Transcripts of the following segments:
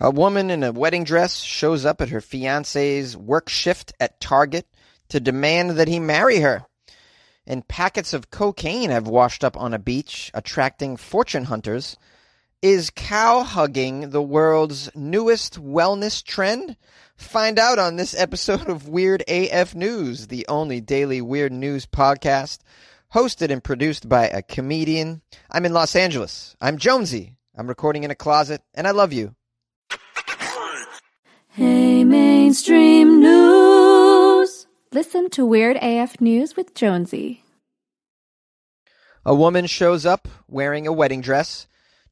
A woman in a wedding dress shows up at her fiance's work shift at Target to demand that he marry her. And packets of cocaine have washed up on a beach, attracting fortune hunters. Is cow hugging the world's newest wellness trend? Find out on this episode of Weird AF News, the only daily weird news podcast, hosted and produced by a comedian. I'm in Los Angeles. I'm Jonesy. I'm recording in a closet, and I love you. Hey, mainstream news. Listen to Weird AF News with Jonesy. A woman shows up wearing a wedding dress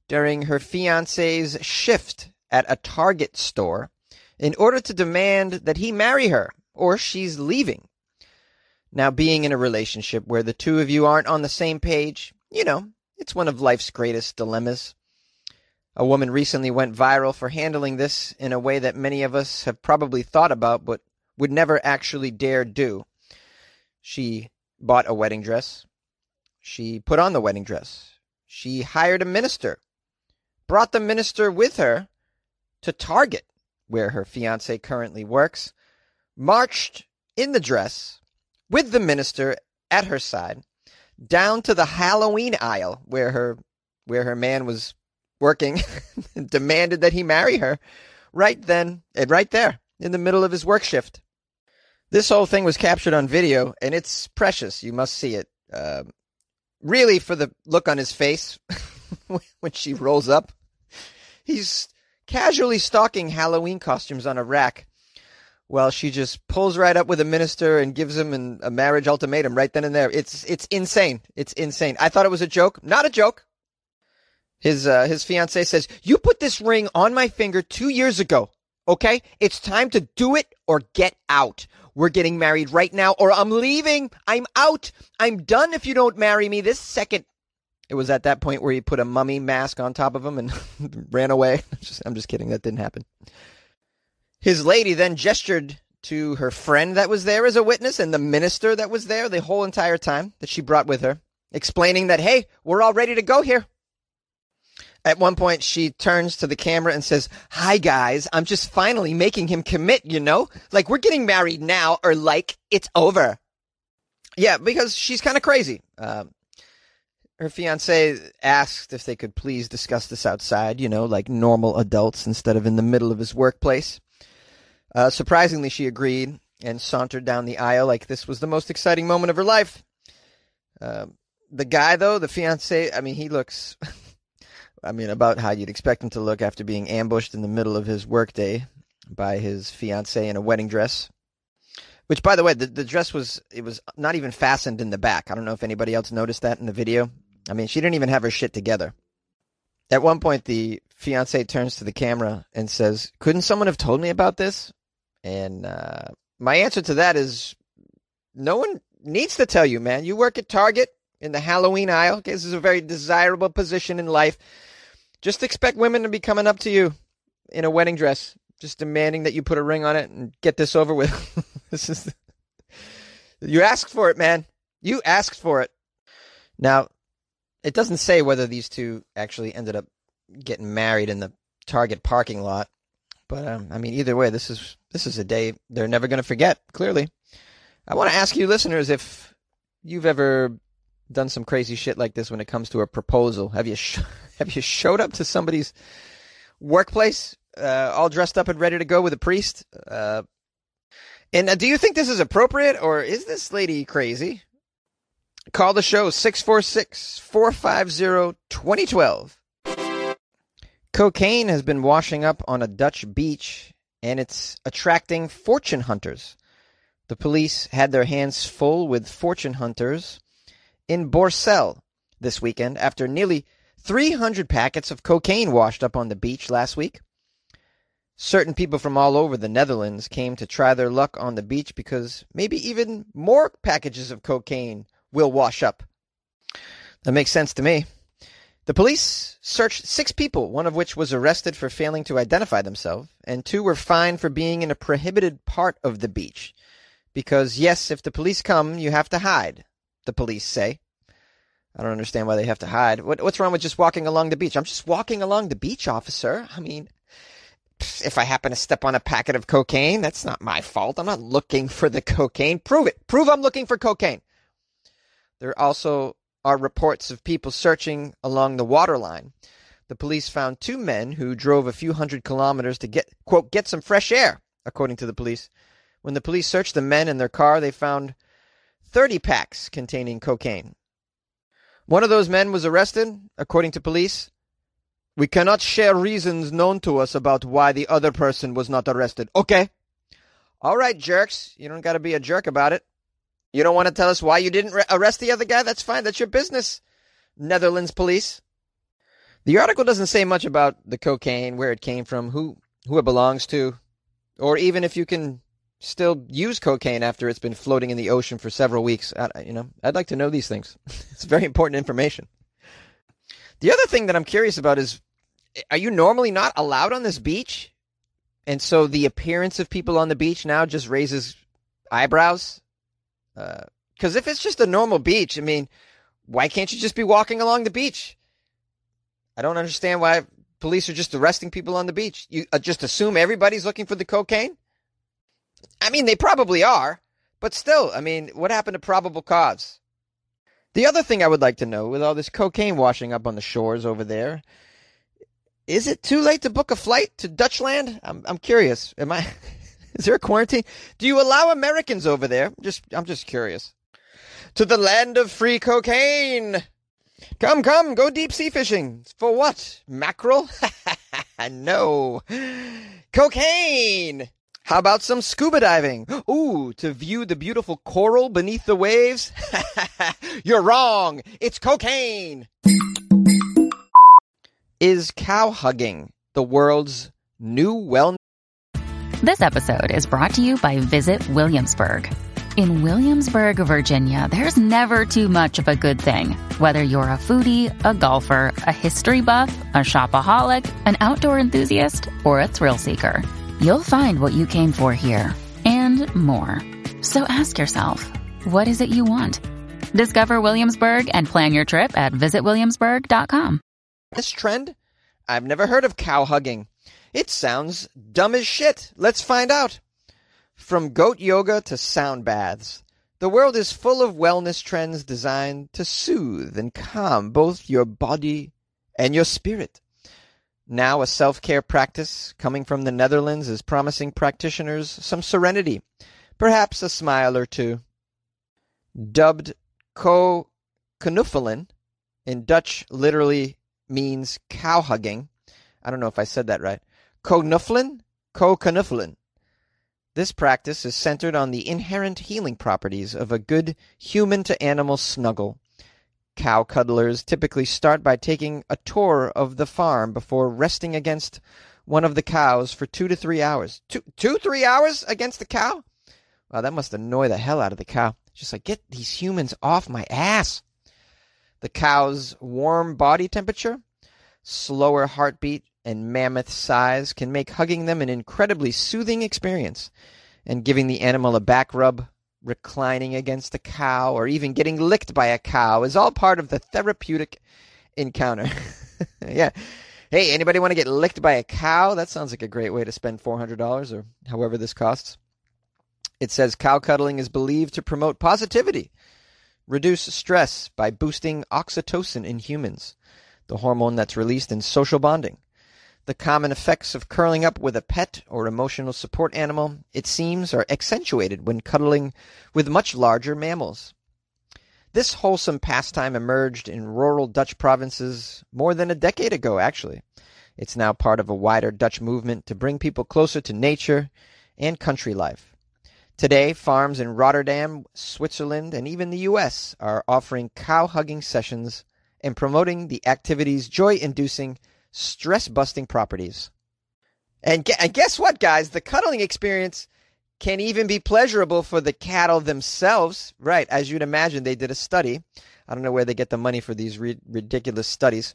during her fiance's shift at a Target store in order to demand that he marry her or she's leaving. Now, being in a relationship where the two of you aren't on the same page, you know, it's one of life's greatest dilemmas. A woman recently went viral for handling this in a way that many of us have probably thought about but would never actually dare do. She bought a wedding dress. She put on the wedding dress. She hired a minister, brought the minister with her to Target, where her fiance currently works, marched in the dress with the minister at her side down to the Halloween aisle where her where her man was working demanded that he marry her right then and right there in the middle of his work shift. This whole thing was captured on video, and it's precious. You must see it. Uh, really, for the look on his face when she rolls up, he's casually stalking Halloween costumes on a rack. Well, she just pulls right up with a minister and gives him an, a marriage ultimatum right then and there. It's it's insane. It's insane. I thought it was a joke. Not a joke. His uh, his fiance says, "You put this ring on my finger two years ago. Okay, it's time to do it or get out. We're getting married right now, or I'm leaving. I'm out. I'm done if you don't marry me this second, It was at that point where he put a mummy mask on top of him and ran away. I'm just kidding. That didn't happen. His lady then gestured to her friend that was there as a witness and the minister that was there the whole entire time that she brought with her, explaining that, hey, we're all ready to go here. At one point, she turns to the camera and says, Hi, guys. I'm just finally making him commit, you know? Like, we're getting married now, or like, it's over. Yeah, because she's kind of crazy. Um, her fiance asked if they could please discuss this outside, you know, like normal adults instead of in the middle of his workplace. Uh, surprisingly, she agreed and sauntered down the aisle like this was the most exciting moment of her life. Uh, the guy, though, the fiance, I mean, he looks. I mean, about how you'd expect him to look after being ambushed in the middle of his workday by his fiancee in a wedding dress. Which, by the way, the, the dress was it was not even fastened in the back. I don't know if anybody else noticed that in the video. I mean, she didn't even have her shit together. At one point, the fiance turns to the camera and says, "Couldn't someone have told me about this?" And uh, my answer to that is, no one needs to tell you, man. You work at Target in the Halloween aisle. This is a very desirable position in life just expect women to be coming up to you in a wedding dress, just demanding that you put a ring on it and get this over with. this is you asked for it, man. You asked for it. Now, it doesn't say whether these two actually ended up getting married in the Target parking lot, but um, I mean, either way, this is this is a day they're never going to forget. Clearly, I want to ask you, listeners, if you've ever done some crazy shit like this when it comes to a proposal. Have you sh- have you showed up to somebody's workplace uh, all dressed up and ready to go with a priest? Uh, and uh, do you think this is appropriate or is this lady crazy? Call the show 646 450 2012. Cocaine has been washing up on a Dutch beach and it's attracting fortune hunters. The police had their hands full with fortune hunters in Borcel this weekend after nearly 300 packets of cocaine washed up on the beach last week. Certain people from all over the Netherlands came to try their luck on the beach because maybe even more packages of cocaine will wash up. That makes sense to me. The police searched six people, one of which was arrested for failing to identify themselves, and two were fined for being in a prohibited part of the beach. Because, yes, if the police come, you have to hide, the police say. I don't understand why they have to hide. What, what's wrong with just walking along the beach? I'm just walking along the beach, officer. I mean, if I happen to step on a packet of cocaine, that's not my fault. I'm not looking for the cocaine. Prove it. Prove I'm looking for cocaine. There also are reports of people searching along the waterline. The police found two men who drove a few hundred kilometers to get, quote, get some fresh air, according to the police. When the police searched the men and their car, they found 30 packs containing cocaine. One of those men was arrested, according to police. We cannot share reasons known to us about why the other person was not arrested. Okay. All right, jerks. You don't got to be a jerk about it. You don't want to tell us why you didn't re- arrest the other guy? That's fine. That's your business. Netherlands police. The article doesn't say much about the cocaine, where it came from, who who it belongs to, or even if you can still use cocaine after it's been floating in the ocean for several weeks. I, you know, I'd like to know these things. it's very important information. The other thing that I'm curious about is are you normally not allowed on this beach? And so the appearance of people on the beach now just raises eyebrows? Because uh, if it's just a normal beach, I mean, why can't you just be walking along the beach? I don't understand why police are just arresting people on the beach. You uh, just assume everybody's looking for the cocaine? I mean, they probably are, but still, I mean, what happened to probable cause? The other thing I would like to know, with all this cocaine washing up on the shores over there, is it too late to book a flight to Dutchland? I'm I'm curious. Am I? is there a quarantine? Do you allow Americans over there? Just I'm just curious. To the land of free cocaine. Come, come, go deep sea fishing. For what? Mackerel? no. Cocaine. How about some scuba diving? Ooh, to view the beautiful coral beneath the waves? You're wrong. It's cocaine. Is cow hugging the world's new wellness? This episode is brought to you by Visit Williamsburg. In Williamsburg, Virginia, there's never too much of a good thing. Whether you're a foodie, a golfer, a history buff, a shopaholic, an outdoor enthusiast, or a thrill seeker You'll find what you came for here and more. So ask yourself, what is it you want? Discover Williamsburg and plan your trip at visitwilliamsburg.com. This trend? I've never heard of cow hugging. It sounds dumb as shit. Let's find out. From goat yoga to sound baths, the world is full of wellness trends designed to soothe and calm both your body and your spirit. Now a self-care practice coming from the Netherlands is promising practitioners some serenity, perhaps a smile or two. Dubbed koe knuffelen, in Dutch literally means cow hugging. I don't know if I said that right. Koe knuffelen? Koe knuffelen. This practice is centered on the inherent healing properties of a good human to animal snuggle Cow cuddlers typically start by taking a tour of the farm before resting against one of the cows for two to three hours. Two, two, three hours against the cow? Wow, that must annoy the hell out of the cow. Just like, get these humans off my ass. The cow's warm body temperature, slower heartbeat, and mammoth size can make hugging them an incredibly soothing experience, and giving the animal a back rub reclining against a cow, or even getting licked by a cow is all part of the therapeutic encounter. yeah. Hey, anybody want to get licked by a cow? That sounds like a great way to spend $400 or however this costs. It says cow cuddling is believed to promote positivity, reduce stress by boosting oxytocin in humans, the hormone that's released in social bonding. The common effects of curling up with a pet or emotional support animal, it seems, are accentuated when cuddling with much larger mammals. This wholesome pastime emerged in rural Dutch provinces more than a decade ago, actually. It's now part of a wider Dutch movement to bring people closer to nature and country life. Today, farms in Rotterdam, Switzerland, and even the U.S. are offering cow hugging sessions and promoting the activity's joy inducing stress busting properties. And, and guess what, guys? The cuddling experience can even be pleasurable for the cattle themselves. Right, as you'd imagine, they did a study. I don't know where they get the money for these ri- ridiculous studies.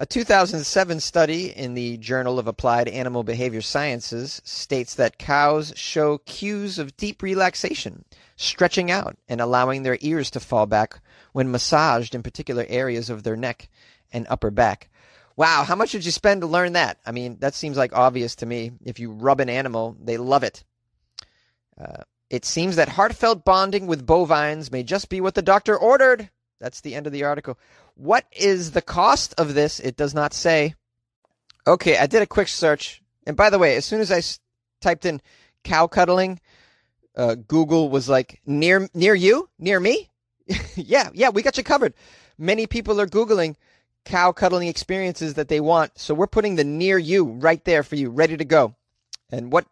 A 2007 study in the Journal of Applied Animal Behavior Sciences states that cows show cues of deep relaxation, stretching out, and allowing their ears to fall back when massaged in particular areas of their neck and upper back. Wow, how much did you spend to learn that? I mean, that seems like obvious to me. If you rub an animal, they love it. Uh, it seems that heartfelt bonding with bovines may just be what the doctor ordered. That's the end of the article. What is the cost of this? It does not say. Okay, I did a quick search. And by the way, as soon as I s- typed in cow cuddling, uh, Google was like, near, near you? Near me? yeah, yeah, we got you covered. Many people are Googling cow cuddling experiences that they want. So we're putting the near you right there for you, ready to go. And what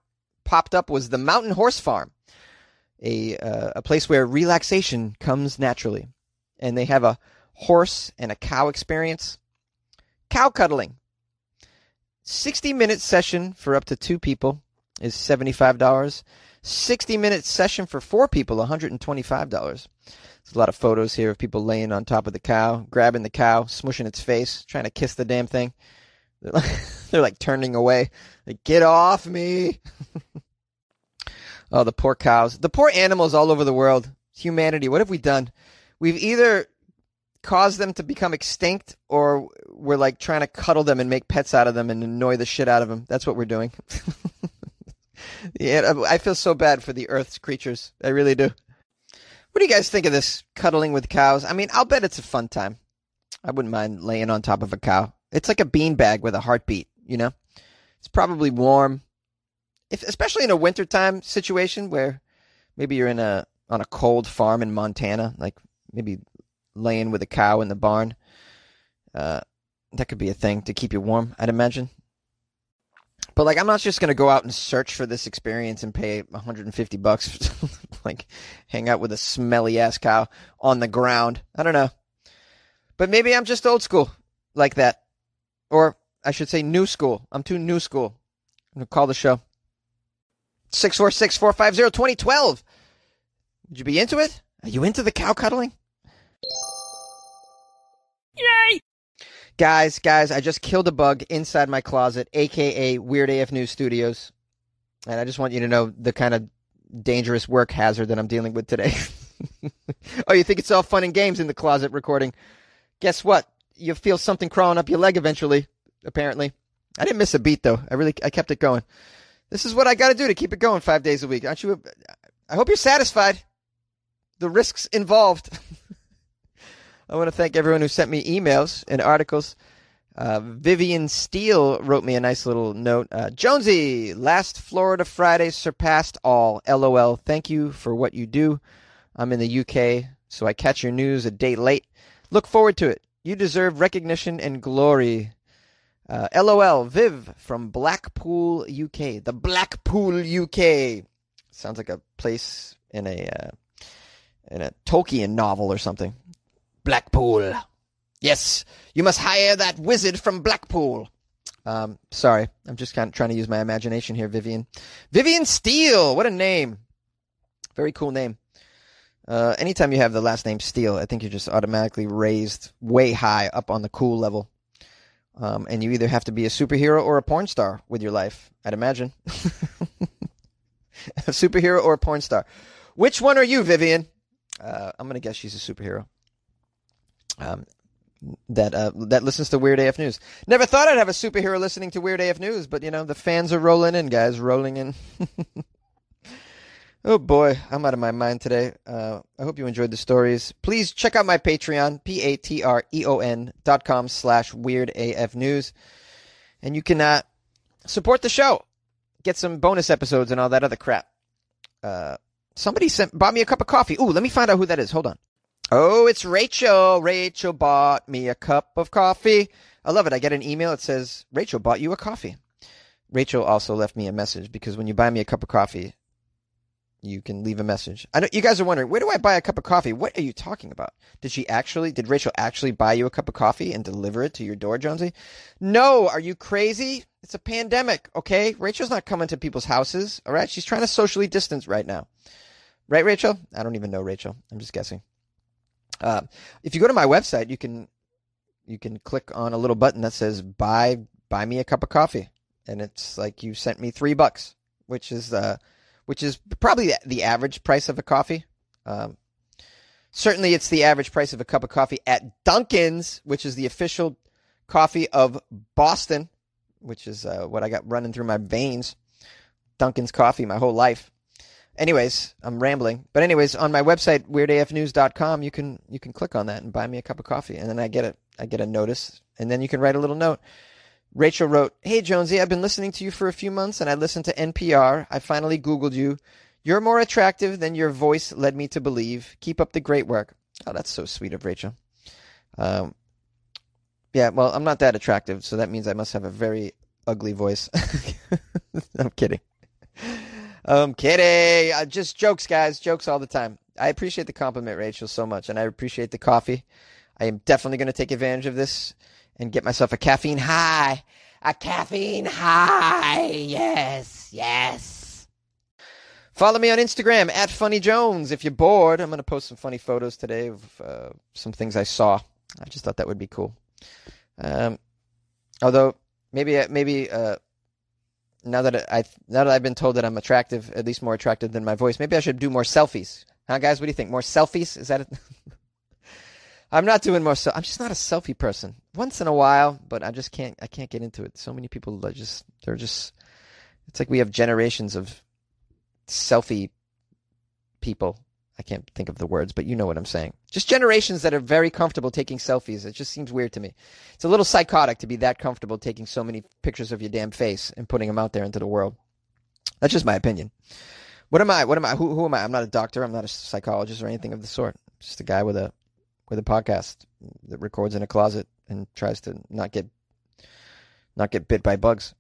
popped up was the Mountain Horse Farm, a uh, a place where relaxation comes naturally, and they have a horse and a cow experience. Cow cuddling. 60 minute session for up to two people is $75. 60 minute session for four people, $125. There's a lot of photos here of people laying on top of the cow, grabbing the cow, smushing its face, trying to kiss the damn thing. They're like, they're like turning away. Like, get off me. oh, the poor cows. The poor animals all over the world. Humanity, what have we done? We've either caused them to become extinct or we're like trying to cuddle them and make pets out of them and annoy the shit out of them. That's what we're doing. yeah, I feel so bad for the earth's creatures. I really do. What do you guys think of this cuddling with cows? I mean, I'll bet it's a fun time. I wouldn't mind laying on top of a cow. It's like a beanbag with a heartbeat, you know? It's probably warm. If especially in a wintertime situation where maybe you're in a on a cold farm in Montana, like maybe laying with a cow in the barn. Uh, that could be a thing to keep you warm, I'd imagine. But like, I'm not just gonna go out and search for this experience and pay 150 bucks, like hang out with a smelly ass cow on the ground. I don't know. But maybe I'm just old school like that, or I should say new school. I'm too new school. I'm gonna call the show. Six four six four five zero twenty twelve. Would you be into it? Are you into the cow cuddling? Yay! Guys, guys, I just killed a bug inside my closet, aka Weird AF News Studios. And I just want you to know the kind of dangerous work hazard that I'm dealing with today. oh, you think it's all fun and games in the closet recording? Guess what? You feel something crawling up your leg eventually, apparently. I didn't miss a beat though. I really I kept it going. This is what I got to do to keep it going 5 days a week. Aren't you I hope you're satisfied. The risks involved. I want to thank everyone who sent me emails and articles. Uh, Vivian Steele wrote me a nice little note. Uh, Jonesy, last Florida Friday surpassed all. LOL. Thank you for what you do. I'm in the UK, so I catch your news a day late. Look forward to it. You deserve recognition and glory. Uh, LOL. Viv from Blackpool, UK. The Blackpool, UK. Sounds like a place in a uh, in a Tolkien novel or something. Blackpool. Yes, you must hire that wizard from Blackpool. Um, sorry, I'm just kind of trying to use my imagination here, Vivian. Vivian Steele, what a name! Very cool name. Uh, anytime you have the last name Steele, I think you're just automatically raised way high up on the cool level. Um, and you either have to be a superhero or a porn star with your life, I'd imagine. a superhero or a porn star. Which one are you, Vivian? Uh, I'm gonna guess she's a superhero. Um, that uh, that listens to Weird AF News. Never thought I'd have a superhero listening to Weird AF News, but you know the fans are rolling in, guys, rolling in. oh boy, I'm out of my mind today. Uh, I hope you enjoyed the stories. Please check out my Patreon, p a t r e o n dot com slash Weird AF News, and you can uh, support the show, get some bonus episodes and all that other crap. Uh, somebody sent bought me a cup of coffee. Ooh, let me find out who that is. Hold on. Oh, it's Rachel. Rachel bought me a cup of coffee. I love it. I get an email. that says, Rachel bought you a coffee. Rachel also left me a message because when you buy me a cup of coffee, you can leave a message. I know you guys are wondering, where do I buy a cup of coffee? What are you talking about? Did she actually, did Rachel actually buy you a cup of coffee and deliver it to your door, Jonesy? No. Are you crazy? It's a pandemic, okay? Rachel's not coming to people's houses, all right? She's trying to socially distance right now. Right, Rachel? I don't even know Rachel. I'm just guessing. Uh, if you go to my website, you can you can click on a little button that says buy buy me a cup of coffee, and it's like you sent me three bucks, which is uh, which is probably the average price of a coffee. Um, certainly, it's the average price of a cup of coffee at Dunkin's, which is the official coffee of Boston, which is uh, what I got running through my veins. Dunkin's coffee my whole life. Anyways, I'm rambling. But anyways, on my website weirdafnews.com, you can you can click on that and buy me a cup of coffee, and then I get a I get a notice, and then you can write a little note. Rachel wrote, "Hey Jonesy, I've been listening to you for a few months, and I listened to NPR. I finally Googled you. You're more attractive than your voice led me to believe. Keep up the great work." Oh, that's so sweet of Rachel. Um, yeah, well, I'm not that attractive, so that means I must have a very ugly voice. I'm kidding. I'm kidding. Uh, just jokes, guys. Jokes all the time. I appreciate the compliment, Rachel, so much, and I appreciate the coffee. I am definitely going to take advantage of this and get myself a caffeine high. A caffeine high. Yes, yes. Follow me on Instagram at Funny Jones. If you're bored, I'm going to post some funny photos today of uh, some things I saw. I just thought that would be cool. Um, although maybe maybe uh, now that I now that I've been told that I'm attractive, at least more attractive than my voice, maybe I should do more selfies. Huh, guys? What do you think? More selfies? Is that? I'm not doing more. So I'm just not a selfie person. Once in a while, but I just can't. I can't get into it. So many people are just. They're just. It's like we have generations of selfie people. I can't think of the words, but you know what I'm saying. Just generations that are very comfortable taking selfies. It just seems weird to me. It's a little psychotic to be that comfortable taking so many pictures of your damn face and putting them out there into the world. That's just my opinion. What am I? What am I? Who, who am I? I'm not a doctor. I'm not a psychologist or anything of the sort. I'm just a guy with a with a podcast that records in a closet and tries to not get not get bit by bugs.